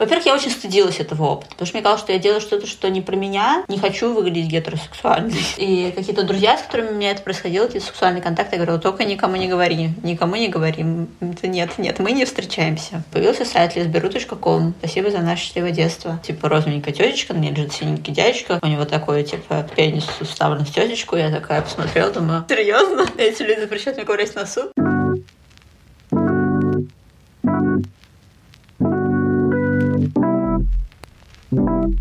Во-первых, я очень стыдилась этого опыта, потому что мне казалось, что я делаю что-то, что не про меня, не хочу выглядеть гетеросексуальной. И какие-то друзья, с которыми у меня это происходило, эти сексуальные контакты, я говорила, только никому не говори, никому не говори. Нет, нет, мы не встречаемся. Появился сайт lesberu.com. Спасибо за наше счастливое детство. Типа розовенькая тетечка, на ней лежит синенький дядечка, у него такой, типа, пенис уставлен в тетечку. Я такая посмотрела, думаю, серьезно? Эти люди запрещают мне ковырять носу? Всем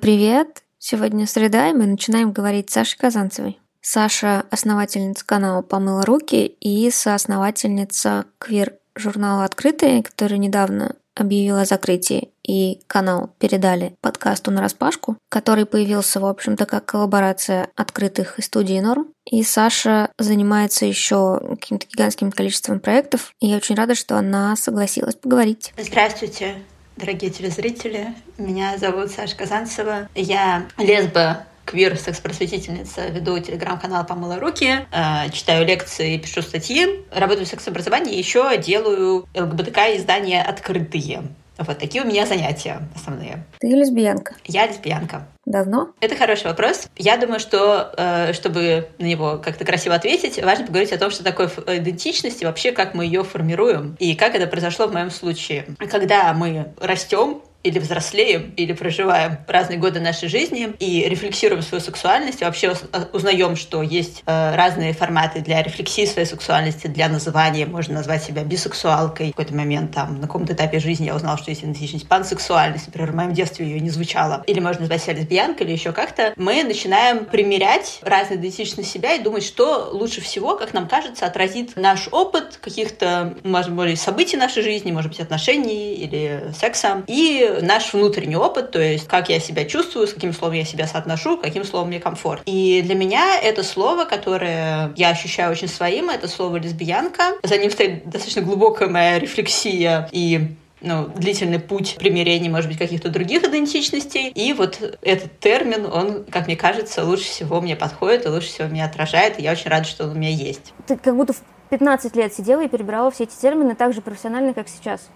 привет! Сегодня среда, и мы начинаем говорить с Сашей Казанцевой. Саша – основательница канала «Помыла руки» и соосновательница квир-журнала «Открытый», который недавно объявил о закрытии, и канал передали подкасту на распашку, который появился, в общем-то, как коллаборация открытых и студии норм. И Саша занимается еще каким-то гигантским количеством проектов, и я очень рада, что она согласилась поговорить. Здравствуйте, дорогие телезрители. Меня зовут Саша Казанцева. Я лесба квир секс-просветительница, веду телеграм-канал «Помыла руки», э, читаю лекции, пишу статьи, работаю в секс-образовании, еще делаю ЛГБТК-издания «Открытые». Вот такие у меня занятия основные. Ты лесбиянка? Я лесбиянка. Давно? Это хороший вопрос. Я думаю, что э, чтобы на него как-то красиво ответить, важно поговорить о том, что такое идентичность и вообще как мы ее формируем и как это произошло в моем случае. Когда мы растем, или взрослеем, или проживаем разные годы нашей жизни и рефлексируем свою сексуальность, и вообще узнаем, что есть э, разные форматы для рефлексии своей сексуальности, для называния. Можно назвать себя бисексуалкой. В какой-то момент там на каком-то этапе жизни я узнала, что есть идентичность пансексуальность. Например, в моем детстве ее не звучало. Или можно назвать себя лесбиянкой, или еще как-то. Мы начинаем примерять разные идентичности себя и думать, что лучше всего, как нам кажется, отразит наш опыт каких-то, может быть, событий нашей жизни, может быть, отношений или секса. И наш внутренний опыт, то есть как я себя чувствую, с каким словом я себя соотношу, каким словом мне комфорт. И для меня это слово, которое я ощущаю очень своим, это слово лесбиянка. За ним стоит достаточно глубокая моя рефлексия и ну, длительный путь примирения, может быть, каких-то других идентичностей. И вот этот термин, он, как мне кажется, лучше всего мне подходит и лучше всего меня отражает, и я очень рада, что он у меня есть. Ты как будто в 15 лет сидела и перебирала все эти термины так же профессионально, как сейчас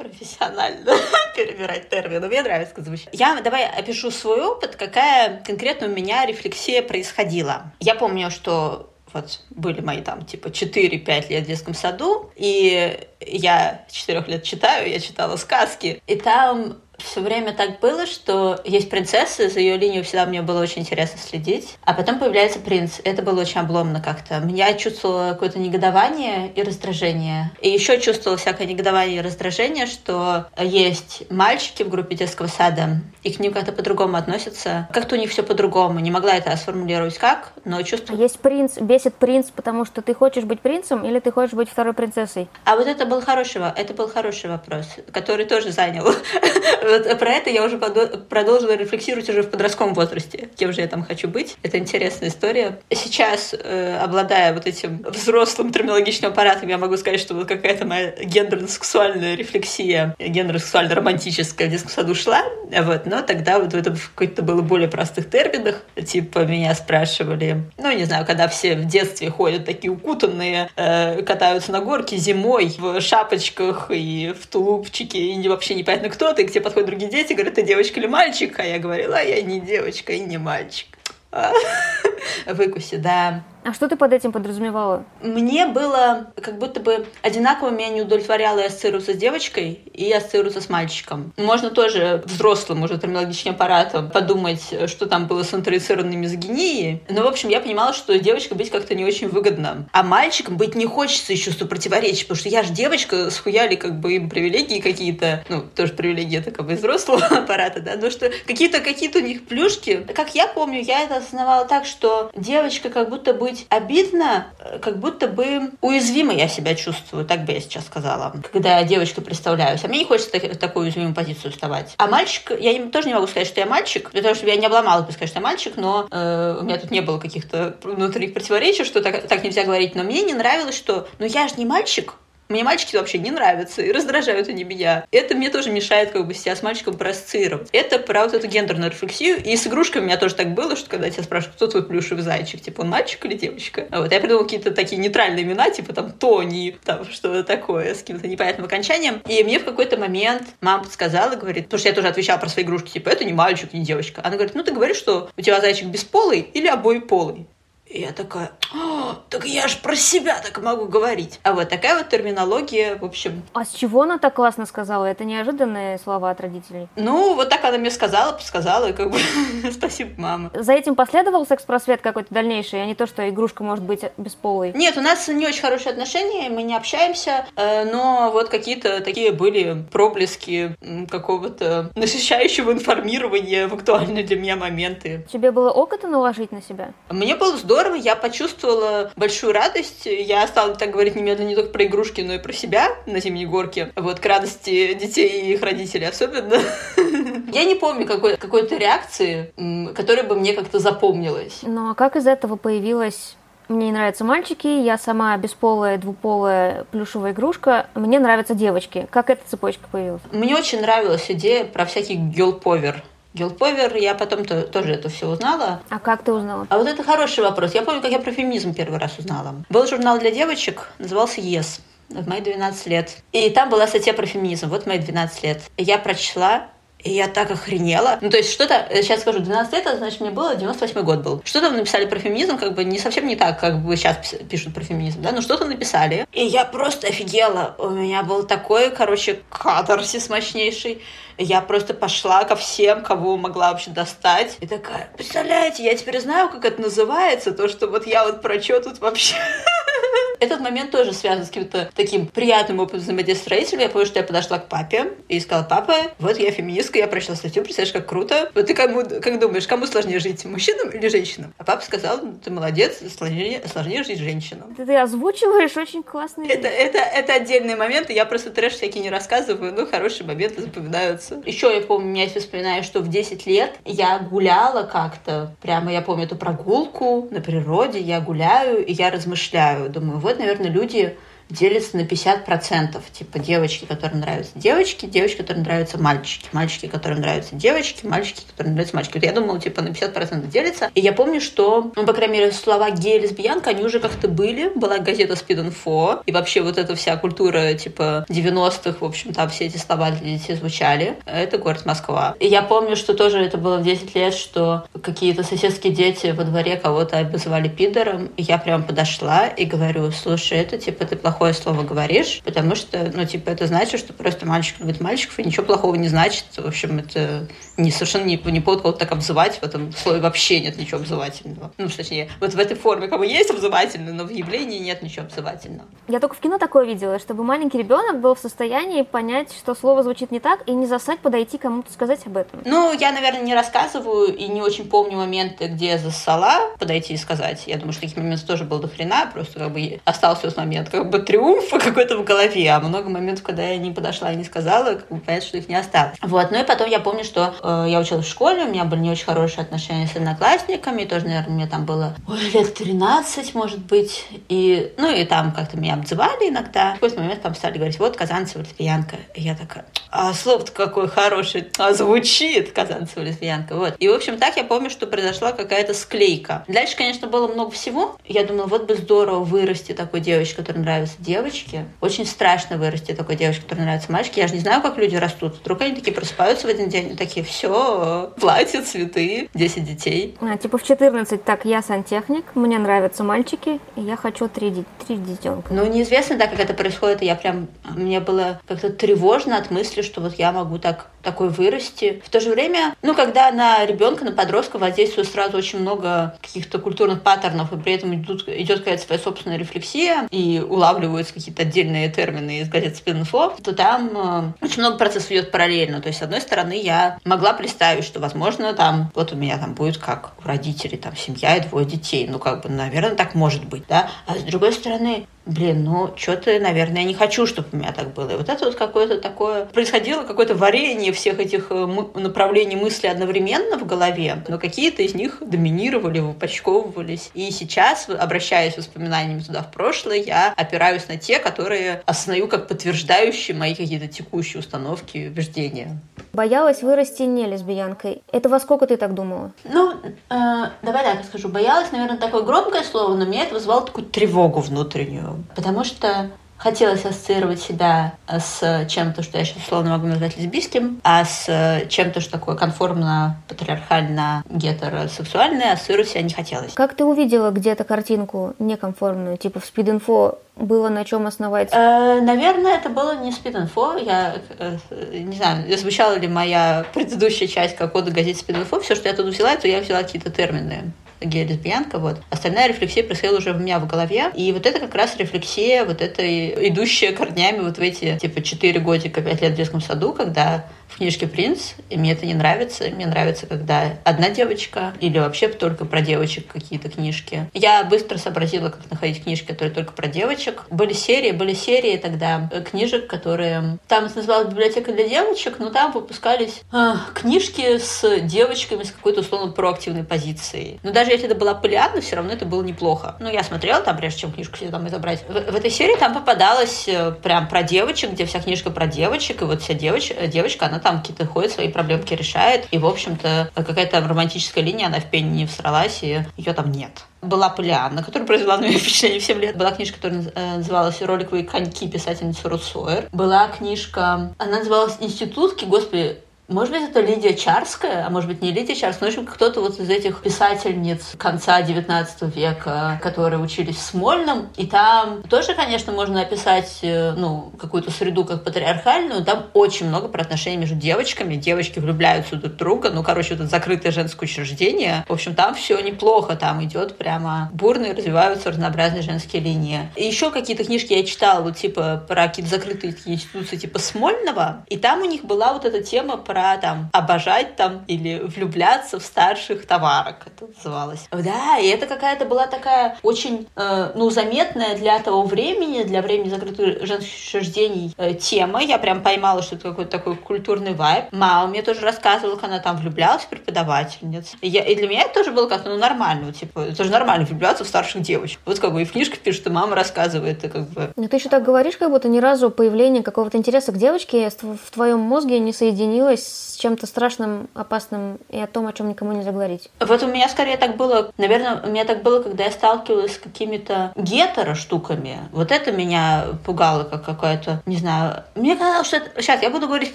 профессионально перебирать термины. Мне нравится, как звучит. Я давай опишу свой опыт, какая конкретно у меня рефлексия происходила. Я помню, что вот были мои там типа 4-5 лет в детском саду, и я 4 лет читаю, я читала сказки, и там все время так было, что есть принцесса, за ее линию всегда мне было очень интересно следить. А потом появляется принц. Это было очень обломно как-то. Я чувствовала какое-то негодование и раздражение. И еще чувствовала всякое негодование и раздражение, что есть мальчики в группе детского сада, и к ним как-то по-другому относятся. Как-то у них все по-другому. Не могла это сформулировать как, но чувствую... Есть принц, бесит принц, потому что ты хочешь быть принцем или ты хочешь быть второй принцессой? А вот это был хороший, это был хороший вопрос, который тоже занял вот про это я уже продолжила рефлексировать уже в подростковом возрасте, кем же я там хочу быть. Это интересная история. Сейчас, э, обладая вот этим взрослым терминологичным аппаратом, я могу сказать, что вот какая-то моя гендерно-сексуальная рефлексия, гендерно-сексуально-романтическая в детском саду шла, вот, но тогда вот это в какой-то было более простых терминах, типа меня спрашивали, ну, не знаю, когда все в детстве ходят такие укутанные, э, катаются на горке зимой в шапочках и в тулупчике, и вообще непонятно кто ты, к тебе подходит подходят другие дети, говорят, ты девочка или мальчик? А я говорила, а я не девочка и не мальчик. Выкуси, да. А что ты под этим подразумевала? Мне было как будто бы одинаково меня не удовлетворяло и ассоциироваться с девочкой, и ассоциироваться с мальчиком. Можно тоже взрослым уже терминологичным аппаратом подумать, что там было с интроицированной мизогинией. Но, в общем, я понимала, что девочка быть как-то не очень выгодно. А мальчиком быть не хочется из чувства противоречия, потому что я же девочка, схуяли как бы им привилегии какие-то, ну, тоже привилегии это как бы взрослого аппарата, да, но что какие-то какие-то у них плюшки. Как я помню, я это осознавала так, что девочка как будто бы быть обидно, э, как будто бы уязвимо я себя чувствую, так бы я сейчас сказала, когда я девочкой представляюсь. А мне не хочется так, такую уязвимую позицию вставать. А мальчик, я не, тоже не могу сказать, что я мальчик, для того, чтобы я не обломалась бы сказать, что я мальчик, но э, у меня тут не было каких-то внутренних противоречий, что так, так нельзя говорить. Но мне не нравилось, что ну я же не мальчик, Мне мальчики вообще не нравятся, и раздражают они меня. Это мне тоже мешает как бы себя с мальчиком проассоциировать. Это про вот эту гендерную рефлексию. И с игрушками у меня тоже так было, что когда тебя спрашивают, кто твой плюшевый зайчик, типа, он мальчик или девочка? А вот я придумала какие-то такие нейтральные имена, типа там Тони, там что-то такое, с каким-то непонятным окончанием. И мне в какой-то момент мама подсказала, говорит, потому что я тоже отвечала про свои игрушки, типа, это не мальчик, не девочка. Она говорит, ну ты говоришь, что у тебя зайчик бесполый или обоеполый? И я такая, «А, так я же про себя так могу говорить. А вот такая вот терминология, в общем. А с чего она так классно сказала? Это неожиданные слова от родителей? Ну, вот так она мне сказала, подсказала, и как бы спасибо, мама. За этим последовал секс-просвет какой-то дальнейший, а не то, что игрушка может быть бесполой? Нет, у нас не очень хорошие отношения, мы не общаемся, э, но вот какие-то такие были проблески какого-то насыщающего информирования в актуальные для меня моменты. Тебе было ок это наложить на себя? Мне было здорово здорово, я почувствовала большую радость. Я стала так говорить немедленно не только про игрушки, но и про себя на зимней горке. Вот, к радости детей и их родителей особенно. Я не помню какой- какой-то реакции, которая бы мне как-то запомнилась. Ну а как из этого появилась мне не нравятся мальчики, я сама бесполая, двуполая плюшевая игрушка, мне нравятся девочки. Как эта цепочка появилась? Мне очень нравилась идея про всякий гелповер. Гилповер, я потом -то, тоже это все узнала. А как ты узнала? А вот это хороший вопрос. Я помню, как я про феминизм первый раз узнала. Был журнал для девочек, назывался «Ес» в мои 12 лет. И там была статья про феминизм, вот мои 12 лет. Я прочла, и я так охренела. Ну, то есть что-то, сейчас скажу, 12 лет, это значит, мне было, 98 год был. Что-то написали про феминизм, как бы не совсем не так, как бы сейчас пишут про феминизм, да, но что-то написали. И я просто офигела. У меня был такой, короче, катарсис мощнейший. Я просто пошла ко всем, кого могла вообще достать. И такая, представляете, я теперь знаю, как это называется, то, что вот я вот про что тут вообще этот момент тоже связан с каким-то таким приятным опытом взаимодействия с родителями. Я помню, что я подошла к папе и сказала, папа, вот я феминистка, я прочла статью, представляешь, как круто. Вот ты кому, как думаешь, кому сложнее жить, мужчинам или женщинам? А папа сказал, ну, ты молодец, сложнее, сложнее жить женщинам. Ты, ты озвучиваешь очень классные это, это, это отдельные моменты, я просто трэш всякие не рассказываю, но хорошие моменты запоминаются. Еще я помню, у меня есть воспоминания, что в 10 лет я гуляла как-то, прямо я помню эту прогулку на природе, я гуляю и я размышляю, думаю, вот наверное, люди делится на 50%. Типа девочки, которым нравятся девочки, девочки, которым нравятся мальчики, мальчики, которым нравятся девочки, мальчики, которым нравятся мальчики. Вот я думала, типа, на 50% делится. И я помню, что, ну, по крайней мере, слова гей лесбиянка, они уже как-то были. Была газета Speed Info, и вообще вот эта вся культура, типа, 90-х, в общем, там все эти слова для детей звучали. Это город Москва. И я помню, что тоже это было в 10 лет, что какие-то соседские дети во дворе кого-то обозвали пидором, и я прям подошла и говорю, слушай, это, типа, ты плохой плохое слово говоришь, потому что, ну, типа, это значит, что просто мальчик любит мальчиков, и ничего плохого не значит. В общем, это не совершенно не, не повод кого-то так обзывать. В этом слове вообще нет ничего обзывательного. Ну, точнее, вот в этой форме как бы есть обзывательно, но в явлении нет ничего обзывательного. Я только в кино такое видела, чтобы маленький ребенок был в состоянии понять, что слово звучит не так, и не засать подойти кому-то сказать об этом. Ну, я, наверное, не рассказываю и не очень помню моменты, где я зассала подойти и сказать. Я думаю, что таких моментов тоже было до хрена, просто как бы остался момент как бы триумфа какой-то в голове, а много моментов, когда я не подошла и не сказала, как бы понятно, что их не осталось. Вот, ну и потом я помню, что э, я училась в школе, у меня были не очень хорошие отношения с одноклассниками, тоже, наверное, мне там было ой, лет 13, может быть, и, ну и там как-то меня обзывали иногда. В какой-то момент там стали говорить, вот, Казанцева лесбиянка. И я такая, а слово-то какое хорошее, а звучит Казанцева лесбиянка, вот. И, в общем, так я помню, что произошла какая-то склейка. Дальше, конечно, было много всего. Я думала, вот бы здорово вырасти такой девочке, которой нравятся девочки, девочки. Очень страшно вырасти такой девочке, которой нравятся мальчики. Я же не знаю, как люди растут. Вдруг они такие просыпаются в один день, такие, все, платье, цветы, 10 детей. А, типа в 14, так, я сантехник, мне нравятся мальчики, и я хочу три, три детенка. Ну, неизвестно, да, как это происходит. Я прям, мне было как-то тревожно от мысли, что вот я могу так такой вырасти. В то же время, ну, когда на ребенка, на подростка воздействует сразу очень много каких-то культурных паттернов, и при этом идут, идет какая-то своя собственная рефлексия, и улавливаются какие-то отдельные термины из газет Спинфо, то там э, очень много процессов идет параллельно. То есть, с одной стороны, я могла представить, что, возможно, там, вот у меня там будет как у родителей, там, семья и двое детей. Ну, как бы, наверное, так может быть, да. А с другой стороны, блин, ну, что-то, наверное, я не хочу, чтобы у меня так было. И вот это вот какое-то такое... Происходило какое-то варенье всех этих э, направлений мысли одновременно в голове, но какие-то из них доминировали, выпачковывались. И сейчас, обращаясь воспоминаниями туда в прошлое, я опираюсь на те, которые осознаю как подтверждающие мои какие-то текущие установки убеждения. Боялась вырасти не лесбиянкой. Это во сколько ты так думала? Ну, э, давай так скажу. Боялась, наверное, такое громкое слово, но меня это вызвало такую тревогу внутреннюю. Потому что хотелось ассоциировать себя с чем-то, что я сейчас условно могу назвать лесбийским, а с чем-то, что такое конформно, патриархально, гетеросексуальное, ассоциировать себя не хотелось. Как ты увидела где-то картинку некомформную, типа в спид-инфо было на чем основать? Э, наверное, это было не спид-инфо. Я э, не знаю, звучала ли моя предыдущая часть как кода газет спид-инфо. Все, что я тут взяла, то я взяла какие-то термины гей-лесбиянка, вот. Остальная рефлексия происходила уже у меня в голове, и вот это как раз рефлексия, вот это идущая корнями вот в эти, типа, 4 годика, 5 лет в детском саду, когда в книжке «Принц», и мне это не нравится. Мне нравится, когда одна девочка или вообще только про девочек какие-то книжки. Я быстро сообразила, как находить книжки, которые только про девочек. Были серии, были серии тогда э, книжек, которые... Там называлась библиотека для девочек, но там выпускались э, книжки с девочками с какой-то условно проактивной позицией. Но даже если это была Полианна, все равно это было неплохо. Ну, я смотрела там, прежде чем книжку себе там изобрать. В, в этой серии там попадалось э, прям про девочек, где вся книжка про девочек, и вот вся девоч... Девочка, она там какие-то ходит, свои проблемки решает. И, в общем-то, какая-то романтическая линия, она в пене не всралась, и ее там нет. Была Полианна, которая произвела на меня впечатление в 7 лет. Была книжка, которая э, называлась «Роликовые коньки» писательницы Рут Сойер. Была книжка, она называлась «Институтки», господи, может быть, это Лидия Чарская, а может быть, не Лидия Чарская, но, в общем, кто-то вот из этих писательниц конца XIX века, которые учились в Смольном, и там тоже, конечно, можно описать, э, ну, какую-то среду как патриархальную, там очень много про отношения между девочками, девочки влюбляются друг в друга, ну, короче, вот это закрытое женское учреждение, в общем, там все неплохо, там идет прямо бурно и развиваются разнообразные женские линии. И еще какие-то книжки я читала, вот, типа, про какие-то закрытые институции, типа Смольного, и там у них была вот эта тема про про там обожать там или влюбляться в старших товарок, это называлось. Да, и это какая-то была такая очень, э, ну, заметная для того времени, для времени закрытых женских учреждений э, тема. Я прям поймала, что это какой-то такой культурный вайб. Мама мне тоже рассказывала, как она там влюблялась в преподавательниц. И, я, и для меня это тоже было как-то, ну, нормально, типа, это же нормально влюбляться в старших девочек. Вот как бы и в книжках пишет, что мама рассказывает, это как бы... Но ты еще так говоришь, как будто ни разу появление какого-то интереса к девочке в твоем мозге не соединилось с чем-то страшным, опасным и о том, о чем никому нельзя говорить. Вот у меня скорее так было, наверное, у меня так было, когда я сталкивалась с какими-то гетеро штуками. Вот это меня пугало, как какое-то, не знаю. Мне казалось, что это... Сейчас я буду говорить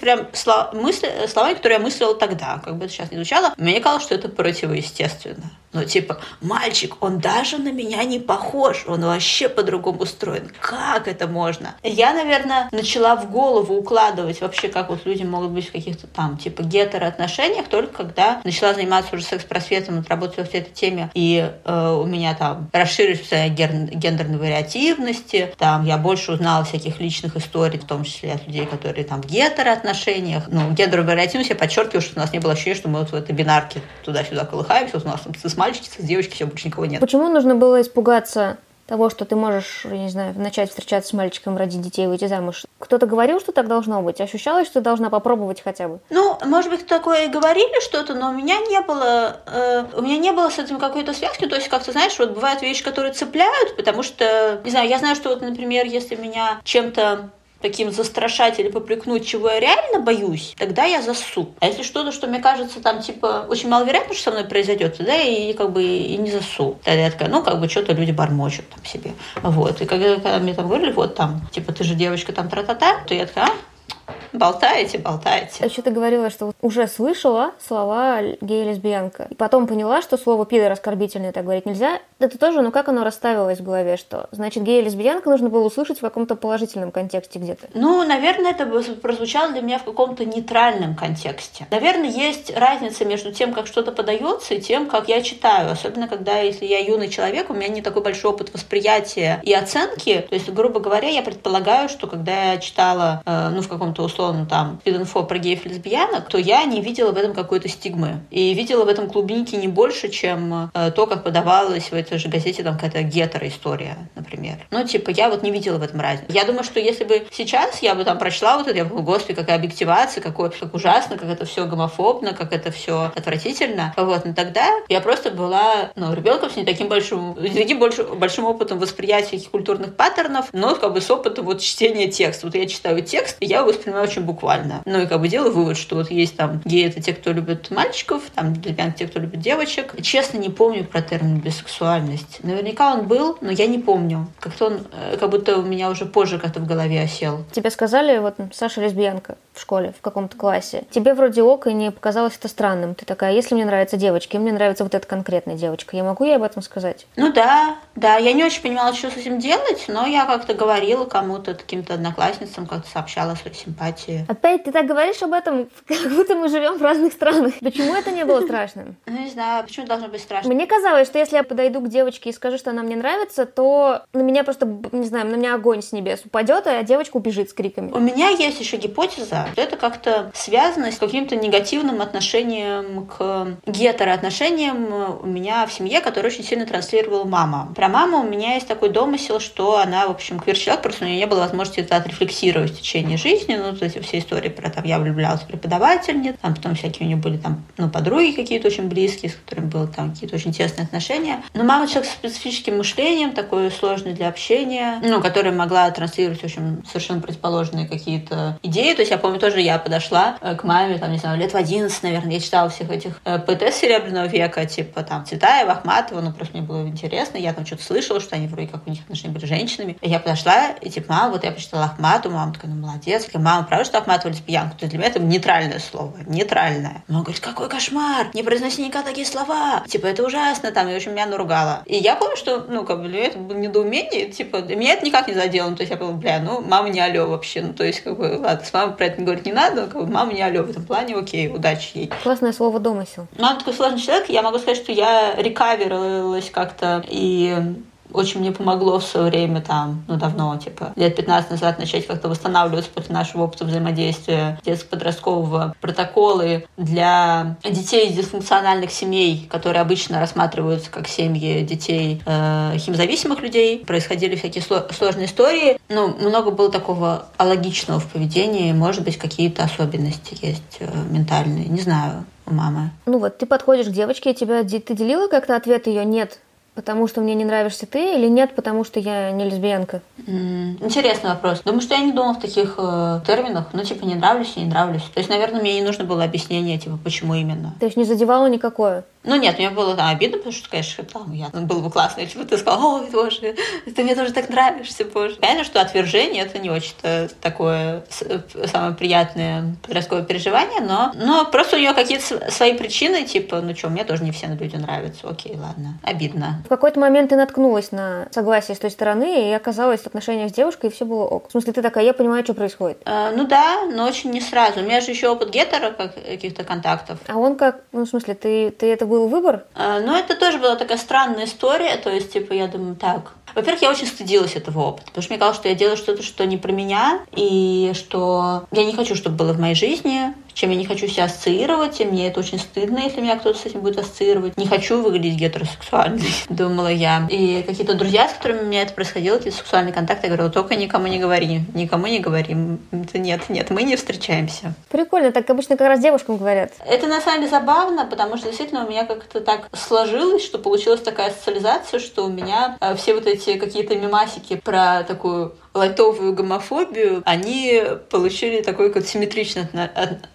прям слова, мысли, словами, которые я мыслила тогда, как бы это сейчас не звучало. Мне казалось, что это противоестественно. Ну, типа, мальчик, он даже на меня не похож, он вообще по-другому устроен. Как это можно? Я, наверное, начала в голову укладывать вообще, как вот люди могут быть в каких-то там, типа, гетероотношениях, только когда начала заниматься уже секс-просветом, отработала в этой теме, и э, у меня там расширились гендерные вариативности, там я больше узнала всяких личных историй, в том числе от людей, которые там в гетероотношениях. Ну, гендерную вариативность я подчеркиваю, что у нас не было ощущения, что мы вот в этой бинарке туда-сюда колыхаемся, вот у нас там с мальчики, с девочки, все, больше никого нет. Почему нужно было испугаться того, что ты можешь, я не знаю, начать встречаться с мальчиком, ради детей, выйти замуж. Кто-то говорил, что так должно быть? Ощущалось, что ты должна попробовать хотя бы? Ну, может быть, такое и говорили что-то, но у меня не было, э, у меня не было с этим какой-то связки. То есть, как то знаешь, вот бывают вещи, которые цепляют, потому что, не знаю, я знаю, что вот, например, если меня чем-то таким застрашать или попрекнуть, чего я реально боюсь, тогда я засу. А если что-то, что мне кажется, там, типа, очень маловероятно, что со мной произойдет, я и, как бы, и не засу. Тогда я такая, ну, как бы, что-то люди бормочут там себе. Вот. И когда, когда мне там говорили, вот там, типа, ты же девочка там тра-та-та, то я такая, а, Болтаете, болтаете. А что ты говорила, что уже слышала слова гей-лесбиянка. И потом поняла, что слово пидор оскорбительное так говорить нельзя. Это тоже, ну как оно расставилось в голове, что значит гей-лесбиянка нужно было услышать в каком-то положительном контексте где-то? Ну, наверное, это прозвучало для меня в каком-то нейтральном контексте. Наверное, есть разница между тем, как что-то подается, и тем, как я читаю. Особенно, когда, если я юный человек, у меня не такой большой опыт восприятия и оценки. То есть, грубо говоря, я предполагаю, что когда я читала, э, ну, в каком-то условно, там, инфо про геев лесбиянок, то я не видела в этом какой-то стигмы. И видела в этом клубники не больше, чем э, то, как подавалось в этой же газете там какая-то гетеро-история, например. Ну, типа, я вот не видела в этом разницы. Я думаю, что если бы сейчас я бы там прочла вот это, я бы, господи, какая объективация, какой, как ужасно, как это все гомофобно, как это все отвратительно. Вот, но тогда я просто была, ну, ребенком с не таким большим, не таким больше, большим опытом восприятия культурных паттернов, но как бы с опытом вот чтения текста. Вот я читаю текст, и я его воспринимаю очень буквально. Ну и как бы делаю вывод, что вот есть там геи — это те, кто любит мальчиков, там лесбиян — те, кто любит девочек. Честно, не помню про термин бисексуальность. Наверняка он был, но я не помню. Как-то он, э, как будто у меня уже позже как-то в голове осел. Тебе сказали, вот Саша лесбиянка в школе, в каком-то классе. Тебе вроде ок, и не показалось это странным. Ты такая, если мне нравятся девочки, мне нравится вот эта конкретная девочка, я могу ей об этом сказать? Ну да, да, я не очень понимала, что с этим делать, но я как-то говорила кому-то, каким-то одноклассницам, как-то сообщала свои симпатии. Опять ты так говоришь об этом, как будто мы живем в разных странах. Почему это не было страшным? Ну, не знаю, почему должно быть страшно? Мне казалось, что если я подойду к девочке и скажу, что она мне нравится, то на меня просто, не знаю, на меня огонь с небес упадет, а девочка убежит с криками. У меня есть еще гипотеза, это как-то связано с каким-то негативным отношением к гетероотношениям у меня в семье, который очень сильно транслировала мама. Про маму у меня есть такой домысел, что она, в общем, квир-человек, просто у нее не было возможности это отрефлексировать в течение жизни, ну, то есть все истории про там, я влюблялась в преподавательниц, там потом всякие у нее были там, ну, подруги какие-то очень близкие, с которыми было там какие-то очень тесные отношения. Но мама человек с специфическим мышлением, такой сложный для общения, ну, которая могла транслировать, в общем, совершенно противоположные какие-то идеи. То есть я помню тоже, я подошла э, к маме, там, не знаю, лет в 11, наверное, я читала всех этих э, ПТ Серебряного века, типа там Цветаева, Ахматова, ну, просто мне было интересно, я там что-то слышала, что они вроде как у них отношения были с женщинами. И я подошла, и типа, мама, вот я прочитала Ахмату, мама такая, ну, молодец. Я такая, мама, правда, что Ахматова лесбиянка? То для меня это нейтральное слово, нейтральное. Мама говорит, какой кошмар, не произноси никогда такие слова. Типа, это ужасно, там, и, в общем, меня наругала. И я помню, что, ну, как бы, для меня это было недоумение, типа, меня это никак не задело. Ну, то есть я подумала, бля, ну, мама не алё вообще. Ну, то есть, как бы, ладно, с мамой про это говорить не надо, как бы, мама не алё в этом плане, окей, удачи ей. Классное слово «домысел». Ну, она такой сложный человек, я могу сказать, что я рекаверилась как-то и очень мне помогло в свое время там, ну давно, типа лет 15 назад начать как-то восстанавливаться после нашего опыта взаимодействия детско-подросткового протоколы для детей из дисфункциональных семей, которые обычно рассматриваются как семьи детей э, химзависимых людей. Происходили всякие сложные истории. Ну, много было такого алогичного в поведении. Может быть, какие-то особенности есть э, ментальные. Не знаю у мамы. Ну вот, ты подходишь к девочке, тебя ты делила как-то ответ ее нет, потому что мне не нравишься ты, или нет, потому что я не лесбиянка? Интересный вопрос. Думаю, что я не думала в таких э, терминах. Ну, типа, не нравлюсь и не нравлюсь. То есть, наверное, мне не нужно было объяснение, типа, почему именно. То есть не задевало никакое? Ну нет, мне было да, обидно, потому что, конечно, там я было бы классно, если бы ты сказал, ой, боже, ты мне тоже так нравишься, боже. Понятно, что отвержение это не очень-то такое самое приятное подростковое переживание, но, но просто у нее какие-то свои причины, типа, ну что, мне тоже не все люди нравятся, окей, ладно, обидно. В какой-то момент ты наткнулась на согласие с той стороны и оказалась в отношениях с девушкой, и все было ок. В смысле, ты такая, я понимаю, что происходит. Э, ну да, но очень не сразу. У меня же еще опыт гетера каких-то контактов. А он как, ну в смысле, ты, ты это был выбор? А, ну, это тоже была такая странная история, то есть, типа, я думаю, так, во-первых, я очень стыдилась этого опыта, потому что мне казалось, что я делаю что-то, что не про меня, и что я не хочу, чтобы было в моей жизни, чем я не хочу себя ассоциировать, и мне это очень стыдно, если меня кто-то с этим будет ассоциировать. Не хочу выглядеть гетеросексуальной, думала я. И какие-то друзья, с которыми у меня это происходило, какие-то сексуальные контакты, я говорю, только никому не говори, никому не говори. Это нет, нет, мы не встречаемся. Прикольно, так обычно как раз девушкам говорят. Это на самом деле забавно, потому что действительно у меня как-то так сложилось, что получилась такая социализация, что у меня э, все вот эти какие-то мемасики про такую лайтовую гомофобию, они получили такое как симметричное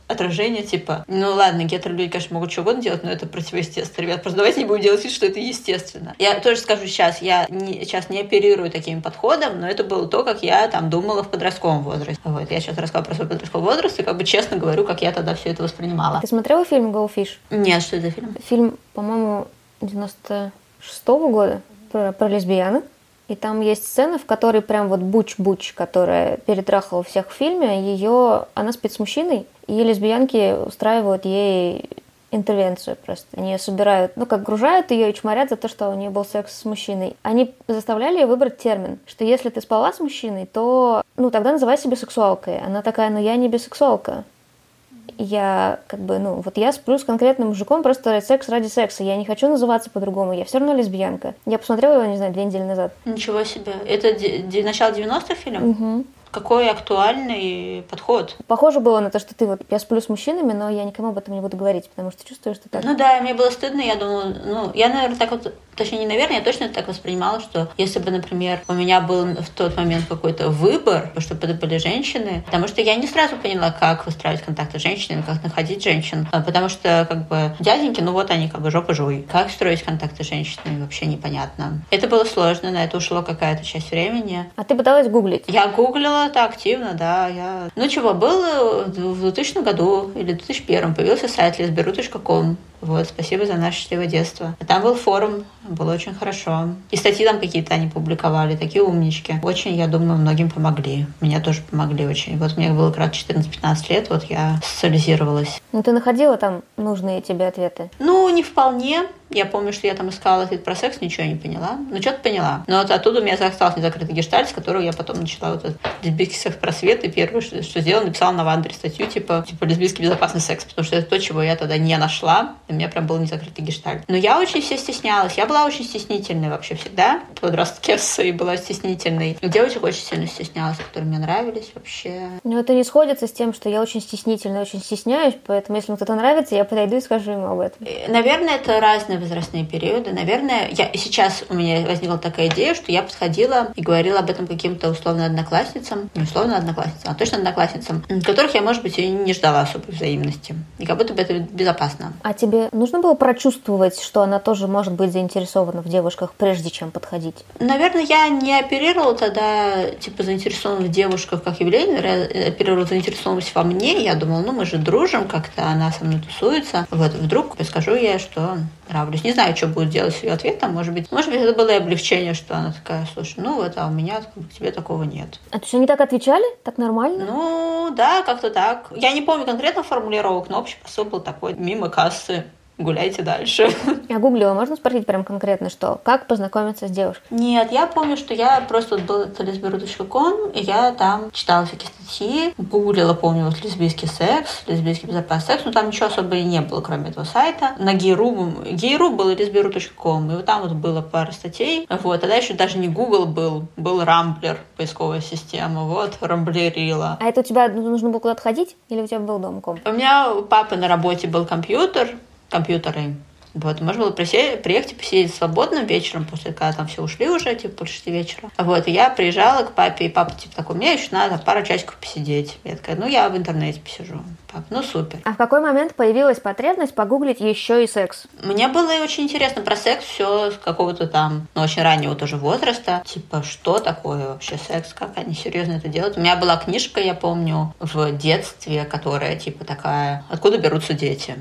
отражение, типа, ну ладно, гетеро-люди, конечно, могут что угодно делать, но это противоестественно. Ребят, просто давайте не будем делать вид, что это естественно. Я тоже скажу сейчас, я не, сейчас не оперирую таким подходом, но это было то, как я там думала в подростковом возрасте. Вот, я сейчас рассказываю про свой подростковый возраст и как бы честно говорю, как я тогда все это воспринимала. Ты смотрела фильм «Goldfish»? Нет, что это за фильм? Фильм, по-моему, 96-го года про, про лесбиянок. И там есть сцена, в которой прям вот Буч-Буч, которая перетрахала всех в фильме, ее, она спит с мужчиной, и лесбиянки устраивают ей интервенцию просто. Они ее собирают, ну, как гружают ее и чморят за то, что у нее был секс с мужчиной. Они заставляли ее выбрать термин, что если ты спала с мужчиной, то, ну, тогда называй себя сексуалкой. Она такая, ну, я не бисексуалка. Я, как бы, ну, вот я сплю с конкретным мужиком просто секс ради секса. Я не хочу называться по-другому. Я все равно лесбиянка. Я посмотрела его, не знаю, две недели назад. Ничего себе. Это начало 90-х фильм? Угу. Какой актуальный подход. Похоже было на то, что ты вот, я сплю с мужчинами, но я никому об этом не буду говорить, потому что чувствую, что так. Ну да, мне было стыдно, я думала, ну, я, наверное, так вот, точнее, не наверное, я точно так воспринимала, что если бы, например, у меня был в тот момент какой-то выбор, чтобы это были женщины, потому что я не сразу поняла, как выстраивать контакты с женщинами, как находить женщин, а, потому что, как бы, дяденьки, ну вот они, как бы, жопа жуй. Как строить контакты с женщинами, вообще непонятно. Это было сложно, на это ушло какая-то часть времени. А ты пыталась гуглить? Я гуглила, это активно, да. Я... Ну чего, был в 2000 году или 2001 появился сайт lesberu.com. Вот, спасибо за наше счастливое детство. Там был форум, было очень хорошо. И статьи там какие-то они публиковали, такие умнички. Очень, я думаю, многим помогли. Меня тоже помогли очень. Вот мне было как раз 14-15 лет, вот я социализировалась. Ну, ты находила там нужные тебе ответы? Ну, не вполне. Я помню, что я там искала ответ про секс, ничего не поняла. Ну, что-то поняла. Но вот оттуда у меня остался незакрытый гештальт, с которого я потом начала вот этот лесбийский секс-просвет. И первое, что, что сделала, написала на Вандере статью, типа, типа лесбийский безопасный секс, потому что это то, чего я тогда не нашла. У меня прям был незакрытый гештальт. Но я очень все стеснялась. Я была очень стеснительной вообще всегда. В подростке и была стеснительной. И девочек очень сильно стеснялась, которые мне нравились вообще. Но это не сходится с тем, что я очень стеснительная, очень стесняюсь, поэтому если кто-то нравится, я подойду и скажу ему об этом. Наверное, это разные возрастные периоды. Наверное, я сейчас у меня возникла такая идея, что я подходила и говорила об этом каким-то условно одноклассницам, не условно одноклассницам, а точно одноклассницам, которых я, может быть, и не ждала особой взаимности. И как будто бы это безопасно. А тебе нужно было прочувствовать, что она тоже может быть заинтересована в девушках, прежде чем подходить? Наверное, я не оперировала тогда, типа, заинтересована в девушках как явление, оперировала заинтересованность во мне. Я думала, ну, мы же дружим как-то, она со мной тусуется. Вот, вдруг скажу я, что нравлюсь. Не знаю, что будет делать с ее ответом. Может быть, может быть, это было и облегчение, что она такая, слушай, ну вот, а у меня к тебе такого нет. А то есть они так отвечали? Так нормально? Ну, да, как-то так. Я не помню конкретно формулировок, но общий посыл был такой, мимо кассы гуляйте дальше. Я гуглила, можно спросить прям конкретно, что? Как познакомиться с девушкой? Нет, я помню, что я просто был lesberu.com, и я там читала всякие статьи, гуглила, помню, вот лесбийский секс, лесбийский безопасный секс, но там ничего особо и не было, кроме этого сайта. На гейру, гейру был lesberu.com, и вот там вот было пара статей. Вот, тогда еще даже не Google был, был Рамблер, поисковая система, вот, рамблерила. А это у тебя нужно было куда-то ходить, или у тебя был дом ком? У меня у папы на работе был компьютер, компьютеры. Вот, можно было присесть, приехать и посидеть свободным вечером, после когда там все ушли уже, типа, после шести вечера. Вот, и я приезжала к папе, и папа, типа, такой, мне еще надо пару часиков посидеть. Я такая, ну, я в интернете посижу. Пап, ну, супер. А в какой момент появилась потребность погуглить еще и секс? Мне было очень интересно про секс все с какого-то там, ну, очень раннего тоже возраста. Типа, что такое вообще секс, как они серьезно это делают. У меня была книжка, я помню, в детстве, которая, типа, такая, откуда берутся дети.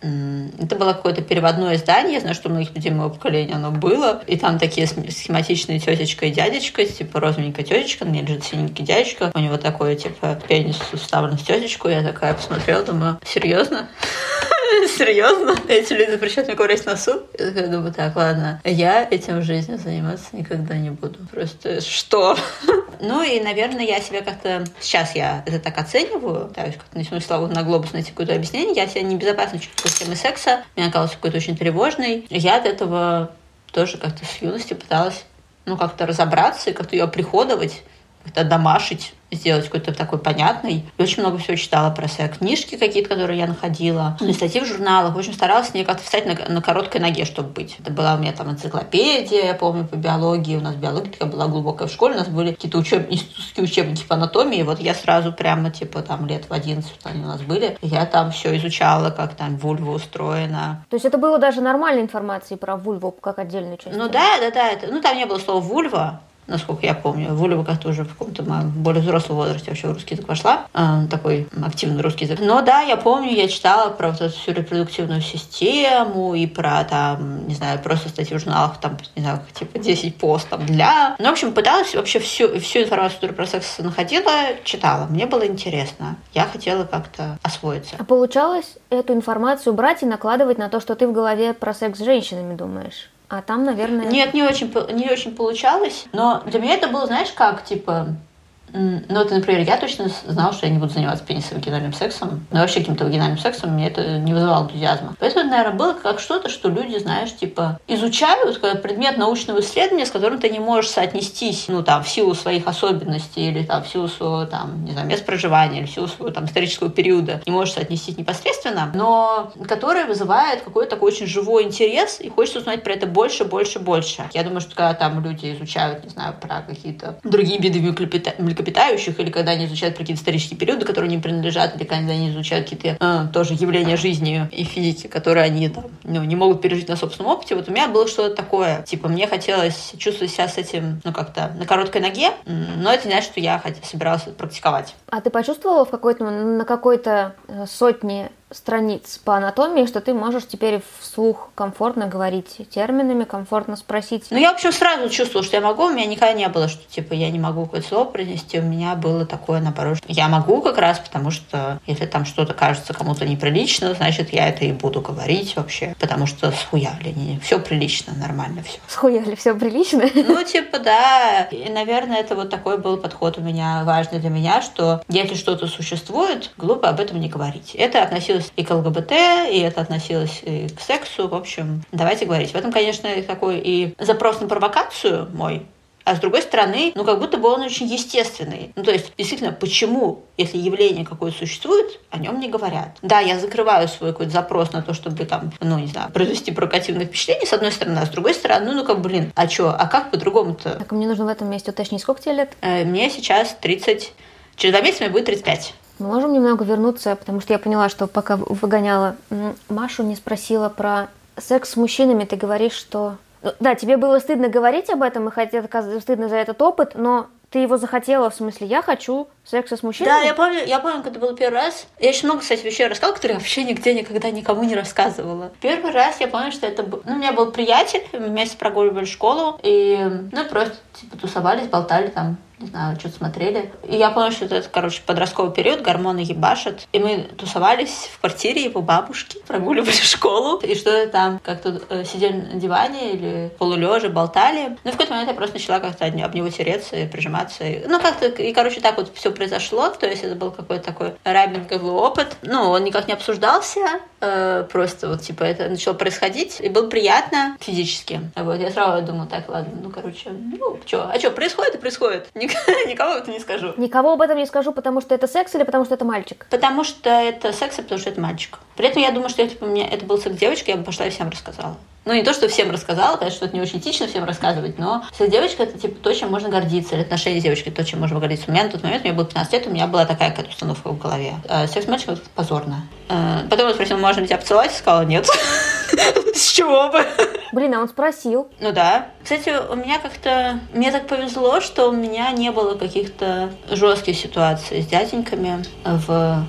Это было какое-то переводное издание, я знаю, что у многих людей моего поколения оно было, и там такие схематичные тетечка и дядечка, типа розовенькая тетечка, мне лежит синенький дядечка, у него такой, типа, пенис вставлен в тетечку, я такая посмотрела, думаю, серьезно? Серьезно? Эти люди запрещают мне ковырять носу? Я такая думаю, так, ладно, я этим в жизни заниматься никогда не буду. Просто что? Ну и, наверное, я себя как-то... Сейчас я это так оцениваю, есть как-то начну славу на глобус найти какое-то объяснение. Я себя небезопасно чувствую с темой секса. Меня казалось какой-то очень тревожный. Я от этого тоже как-то с юности пыталась ну, как-то разобраться и как-то ее оприходовать, как-то домашить сделать какой-то такой понятный. И очень много всего читала про секс. Книжки какие-то, которые я находила, ну, статьи в журналах. В общем, старалась мне как-то встать на, на короткой ноге, чтобы быть. Это была у меня там энциклопедия, я помню, по биологии. У нас биология такая была глубокая в школе. У нас были какие-то учеб... институтские учебники по анатомии. Вот я сразу прямо, типа, там лет в 11 они у нас были. Я там все изучала, как там вульва устроена. То есть это было даже нормальной информацией про вульву, как отдельную часть? Ну да, да, да. Это... Ну там не было слова вульва, насколько я помню. Вуля как-то в каком-то более взрослом возрасте вообще в русский язык вошла. Э, такой активный русский язык. Но да, я помню, я читала про вот эту всю репродуктивную систему и про там, не знаю, просто статьи в журналах, там, не знаю, типа 10 постов для... Ну, в общем, пыталась вообще всю, всю информацию, которую про секс находила, читала. Мне было интересно. Я хотела как-то освоиться. А получалось эту информацию брать и накладывать на то, что ты в голове про секс с женщинами думаешь? А там, наверное... Нет, не очень, не очень получалось. Но для меня это было, знаешь, как, типа, ну, вот, например, я точно знала, что я не буду заниматься пенисом-вагинальным сексом, но вообще каким-то вагинальным сексом мне это не вызывало энтузиазма. Поэтому это, наверное, было как что-то, что люди, знаешь, типа, изучают как предмет научного исследования, с которым ты не можешь соотнестись, ну, там, в силу своих особенностей или, там, в силу своего, там, не знаю, мест проживания или в силу своего, там, исторического периода, не можешь соотнестись непосредственно, но который вызывает какой-то такой очень живой интерес, и хочется узнать про это больше, больше, больше. Я думаю, что когда там люди изучают, не знаю, про какие-то другие виды млекопитающих, млекопитающих, или когда они изучают какие-то исторические периоды, которые не принадлежат, или когда они изучают какие-то э, тоже явления жизни и физики, которые они там, ну, не могут пережить на собственном опыте. Вот у меня было что-то такое. Типа, мне хотелось чувствовать себя с этим, ну, как-то на короткой ноге, но это не значит, что я собиралась практиковать. А ты почувствовала в какой-то, на какой-то э, сотне страниц по анатомии, что ты можешь теперь вслух комфортно говорить терминами, комфортно спросить. Ну, я, в общем, сразу чувствовала, что я могу. У меня никогда не было, что, типа, я не могу какое-то слово произнести. У меня было такое, наоборот, что я могу как раз, потому что если там что-то кажется кому-то неприлично, значит, я это и буду говорить вообще. Потому что схуяли. Не, все прилично, нормально все. Схуяли, все прилично? Ну, типа, да. И, наверное, это вот такой был подход у меня важный для меня, что если что-то существует, глупо об этом не говорить. Это относилось относилось и к ЛГБТ, и это относилось и к сексу. В общем, давайте говорить. В этом, конечно, такой и запрос на провокацию мой, а с другой стороны, ну как будто бы он очень естественный. Ну то есть, действительно, почему, если явление какое-то существует, о нем не говорят? Да, я закрываю свой какой-то запрос на то, чтобы там, ну не знаю, произвести провокативное впечатление, с одной стороны, а с другой стороны, ну, ну как, блин, а что, а как по-другому-то? Так, мне нужно в этом месте уточнить, сколько тебе лет? Э, мне сейчас 30, через два месяца мне будет 35. Мы можем немного вернуться, потому что я поняла, что пока выгоняла Машу, не спросила про секс с мужчинами. Ты говоришь, что... Ну, да, тебе было стыдно говорить об этом, и хотя стыдно за этот опыт, но ты его захотела, в смысле, я хочу секса с мужчиной? Да, я помню, я помню, когда был первый раз. Я еще много, кстати, вещей рассказывала, которые я вообще нигде никогда никому не рассказывала. Первый раз я помню, что это был... Ну, у меня был приятель, мы вместе прогуливали школу, и, ну, просто, типа, тусовались, болтали там, не знаю, что-то смотрели. И я помню, что это, короче, подростковый период, гормоны ебашат. И мы тусовались в квартире его бабушки, прогуливали школу, и что-то там как-то э, сидели на диване или полулежа, болтали. Ну, в какой-то момент я просто начала как-то об него тереться и прижиматься. Ну, как-то, и, короче, так вот все произошло. То есть это был какой-то такой рабинговый опыт. Ну, он никак не обсуждался, э, просто вот, типа, это начало происходить, и было приятно физически. Вот, я сразу думала, так, ладно, ну, короче, ну, что, а что, происходит и происходит. Никому это не скажу. Никого об этом не скажу, потому что это секс или потому что это мальчик? Потому что это секс, и потому что это мальчик. При этом я думаю, что если бы у меня это был секс девочка, я бы пошла и всем рассказала. Ну, не то, что всем рассказала, конечно, что это не очень этично всем рассказывать, но секс девочка это типа то, чем можно гордиться, или отношения с девочкой, то, чем можно гордиться. У меня на тот момент, мне было 15 лет, у меня была такая какая-то установка в голове. А секс мальчика это позорно. А, потом он спросил, можно ли тебя поцеловать? Я сказала, нет. С чего бы? Блин, а он спросил. Ну да. Кстати, у меня как-то... Мне так повезло, что у меня не было каких-то жестких ситуаций с дяденьками в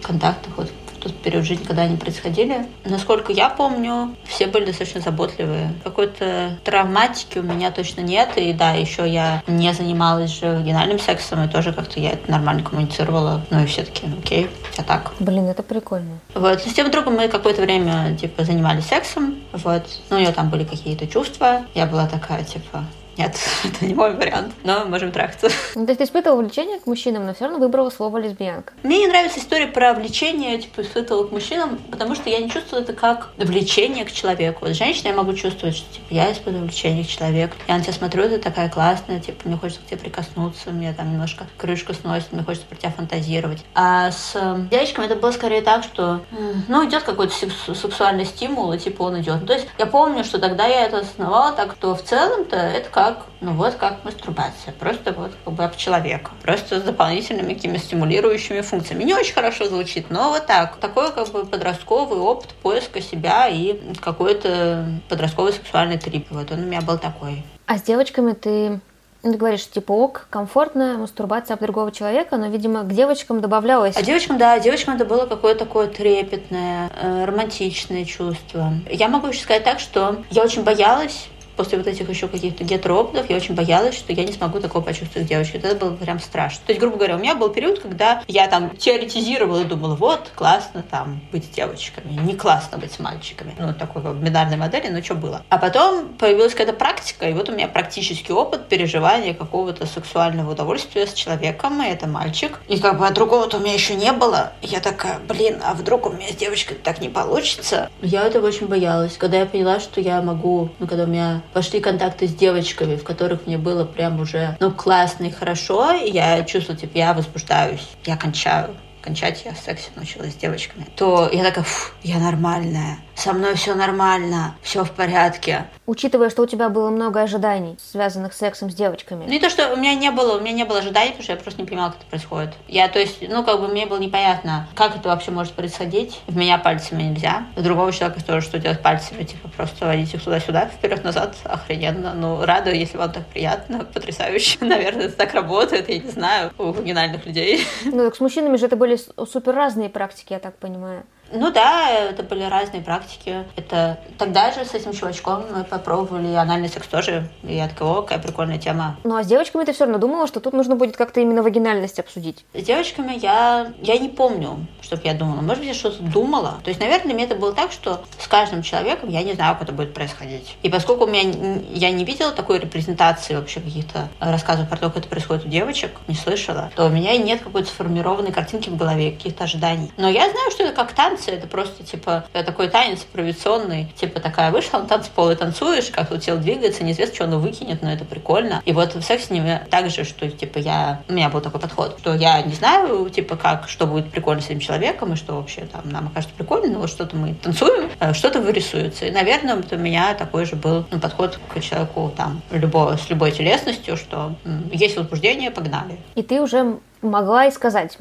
контактах вот тот период жизни, когда они происходили. Насколько я помню, все были достаточно заботливые. Какой-то травматики у меня точно нет. И да, еще я не занималась же вагинальным сексом, и тоже как-то я это нормально коммуницировала. Ну и все таки окей, все так. Блин, это прикольно. Вот, с тем другом мы какое-то время, типа, занимались сексом, вот. Ну, у нее там были какие-то чувства. Я была такая, типа, нет, это не мой вариант, но можем трахаться. Ну, то есть ты испытывала влечение к мужчинам, но все равно выбрала слово лесбиянка. Мне не нравится история про влечение, типа, испытывала к мужчинам, потому что я не чувствую это как влечение к человеку. Вот женщина я могу чувствовать, что, типа, я испытываю влечение к человеку. Я на тебя смотрю, ты такая классная, типа, мне хочется к тебе прикоснуться, мне там немножко крышку сносит, мне хочется про тебя фантазировать. А с э, девочками это было скорее так, что, ну, идет какой-то сексуальный стимул, и, типа, он идет. Ну, то есть я помню, что тогда я это осознавала так, что в целом-то это как как, ну вот как мастурбация, просто вот как бы об человека, просто с дополнительными какими стимулирующими функциями. Не очень хорошо звучит, но вот так. Такой как бы подростковый опыт поиска себя и какой-то подростковый сексуальный трип. Вот он у меня был такой. А с девочками ты Ну, ты говоришь, типа, ок, комфортная мастурбация об другого человека, но, видимо, к девочкам добавлялось... А девочкам, да, девочкам это было какое-то такое трепетное, э, романтичное чувство. Я могу еще сказать так, что я очень боялась после вот этих еще каких-то гетероопытов я очень боялась, что я не смогу такого почувствовать девочке. Это было прям страшно. То есть, грубо говоря, у меня был период, когда я там теоретизировала и думала, вот, классно там быть девочками, не классно быть с мальчиками. Ну, такой как бинарной модели, но что было. А потом появилась какая-то практика, и вот у меня практический опыт переживания какого-то сексуального удовольствия с человеком, и это мальчик. И как бы а другого-то у меня еще не было. Я такая, блин, а вдруг у меня с девочкой так не получится? Я этого очень боялась. Когда я поняла, что я могу, ну, когда у меня пошли контакты с девочками, в которых мне было прям уже, ну, классно и хорошо, и я чувствовала, типа, я возбуждаюсь, я кончаю. Кончать я в сексе научилась с девочками, то я такая, фу, я нормальная со мной все нормально, все в порядке. Учитывая, что у тебя было много ожиданий, связанных с сексом с девочками. Ну и то, что у меня не было, у меня не было ожиданий, потому что я просто не понимала, как это происходит. Я, то есть, ну, как бы мне было непонятно, как это вообще может происходить. В меня пальцами нельзя. У другого человека тоже, что делать пальцами, типа, просто водить их туда-сюда, вперед-назад, охрененно. Ну, рада, если вам так приятно, потрясающе. Наверное, это так работает, я не знаю, у вагинальных людей. Ну, так с мужчинами же это были супер разные практики, я так понимаю. Ну да, это были разные практики. Это тогда же с этим чувачком мы попробовали анальный секс тоже. И я такая, о, какая прикольная тема. Ну а с девочками ты все равно думала, что тут нужно будет как-то именно вагинальность обсудить? С девочками я, я не помню, чтобы я думала. Может быть, я что-то думала. То есть, наверное, мне это было так, что с каждым человеком я не знаю, как это будет происходить. И поскольку у меня я не видела такой репрезентации вообще каких-то рассказов про то, как это происходит у девочек, не слышала, то у меня нет какой-то сформированной картинки в голове, каких-то ожиданий. Но я знаю, что это как танцы танцы, это просто, типа, такой танец провинционный, типа, такая вышла на танцпол и танцуешь, как тут тело двигается, неизвестно, что оно выкинет, но это прикольно. И вот в сексе с ними так же, что, типа, я, у меня был такой подход, что я не знаю, типа, как, что будет прикольно с этим человеком, и что вообще там нам кажется прикольно, но вот что-то мы танцуем, а что-то вырисуется. И, наверное, вот у меня такой же был ну, подход к человеку там любого, с любой телесностью, что есть возбуждение, погнали. И ты уже могла и сказать,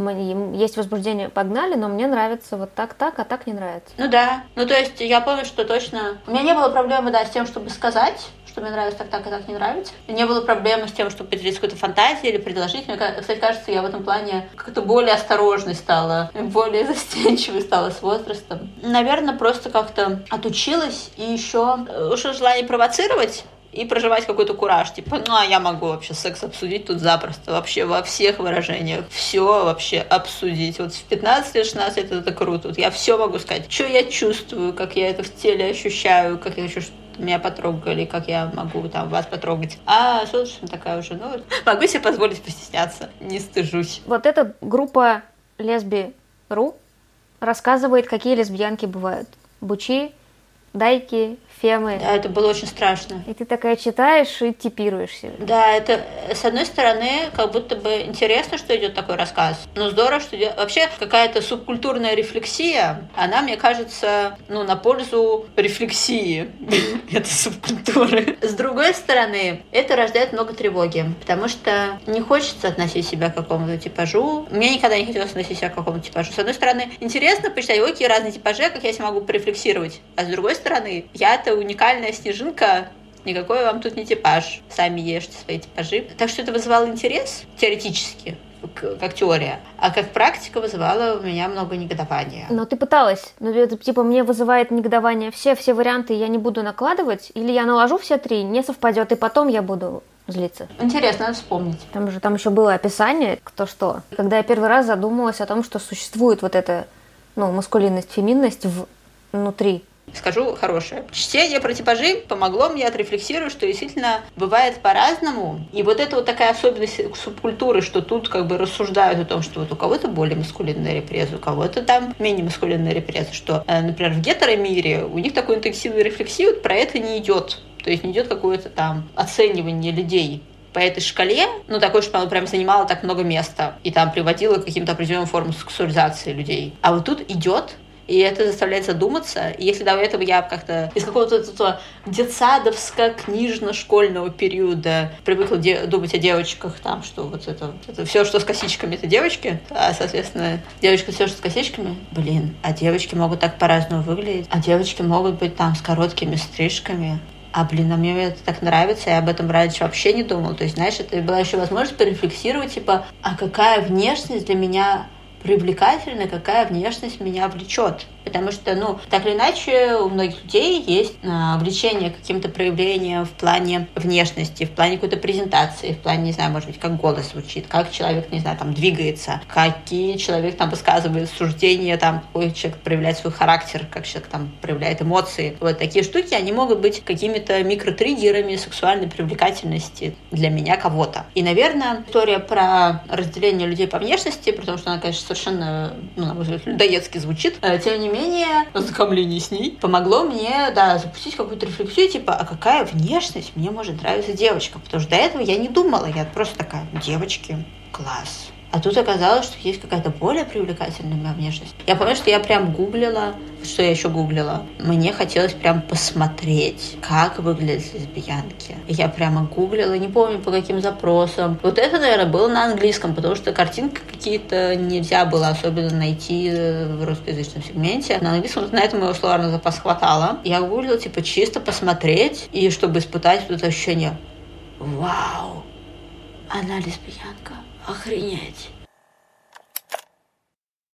есть возбуждение, погнали, но мне нравится вот так, так, а так не нравится. Ну да, ну то есть я помню, что точно... У меня не было проблемы, да, с тем, чтобы сказать, что мне нравится так, так и так не нравится. Не было проблемы с тем, чтобы поделиться какой-то фантазией или предложить. Мне, кстати, кажется, я в этом плане как-то более осторожной стала, более застенчивой стала с возрастом. Наверное, просто как-то отучилась и еще э, уж желание провоцировать и проживать какой-то кураж, типа, ну, а я могу вообще секс обсудить тут запросто, вообще во всех выражениях, все вообще обсудить. Вот в 15 лет, 16 лет это круто, вот я все могу сказать, что я чувствую, как я это в теле ощущаю, как я хочу, меня потрогали, как я могу там вас потрогать. А собственно такая уже, ну, могу себе позволить постесняться, не стыжусь. Вот эта группа лесби.ру рассказывает, какие лесбиянки бывают. Бучи, дайки, фемы. Да, это было очень страшно. И ты такая читаешь и типируешь себе. Да, это, с одной стороны, как будто бы интересно, что идет такой рассказ. Но здорово, что идет... Вообще, какая-то субкультурная рефлексия, она, мне кажется, ну, на пользу рефлексии этой субкультуры. С другой стороны, это рождает много тревоги, потому что не хочется относить себя к какому-то типажу. Мне никогда не хотелось относить себя к какому-то типажу. С одной стороны, интересно почитать, какие разные типажи, а как я себя могу порефлексировать. А с другой стороны, я это уникальная снежинка, никакой вам тут не типаж. Сами ешьте свои типажи. Так что это вызывало интерес теоретически, как теория, а как практика вызывала у меня много негодования. Но ты пыталась. Ну, это, типа, мне вызывает негодование все, все варианты я не буду накладывать, или я наложу все три, не совпадет, и потом я буду злиться. Интересно, надо вспомнить. Там же там еще было описание, кто что. Когда я первый раз задумалась о том, что существует вот эта, ну, маскулинность, феминность внутри Скажу хорошее. Чтение про типажи помогло мне отрефлексировать, что действительно бывает по-разному. И вот это вот такая особенность субкультуры, что тут как бы рассуждают о том, что вот у кого-то более маскулинная репреза, у кого-то там менее маскулинная репреза, что, э, например, в гетеромире у них такой интенсивной рефлексии вот про это не идет. То есть не идет какое-то там оценивание людей по этой шкале, ну, такой, что она прям занимала так много места и там приводила к каким-то определенным формам сексуализации людей. А вот тут идет и это заставляет задуматься. И если до этого я как-то из какого-то детсадовско-книжно-школьного периода привыкла де- думать о девочках, там, что вот это, это все, что с косичками, это девочки, а, соответственно, девочка все, что с косичками, блин, а девочки могут так по-разному выглядеть, а девочки могут быть там с короткими стрижками, а, блин, а мне это так нравится, я об этом раньше вообще не думал. То есть, знаешь, это была еще возможность порефлексировать, типа, а какая внешность для меня привлекательна, какая внешность меня влечет. Потому что, ну, так или иначе, у многих людей есть а, влечение каким-то проявлениям в плане внешности, в плане какой-то презентации, в плане, не знаю, может быть, как голос звучит, как человек, не знаю, там, двигается, какие человек там высказывает суждения, там, какой человек проявляет свой характер, как человек там проявляет эмоции. Вот такие штуки, они могут быть какими-то микротриггерами сексуальной привлекательности для меня кого-то. И, наверное, история про разделение людей по внешности, потому что она, конечно, совершенно, ну, на мой взгляд, людоедски звучит, э, тем не менее, менее, ознакомление с ней. Помогло мне, да, запустить какую-то рефлексию, типа, а какая внешность мне может нравиться девочка? Потому что до этого я не думала, я просто такая, девочки, класс, а тут оказалось, что есть какая-то более привлекательная моя внешность. Я помню, что я прям гуглила, что я еще гуглила. Мне хотелось прям посмотреть, как выглядят лесбиянки. Я прямо гуглила, не помню по каким запросам. Вот это, наверное, было на английском, потому что картинки какие-то нельзя было особенно найти в русскоязычном сегменте. На английском на этом моего словарного запас хватало. Я гуглила, типа, чисто посмотреть, и чтобы испытать вот это ощущение «Вау, она лесбиянка» охренеть.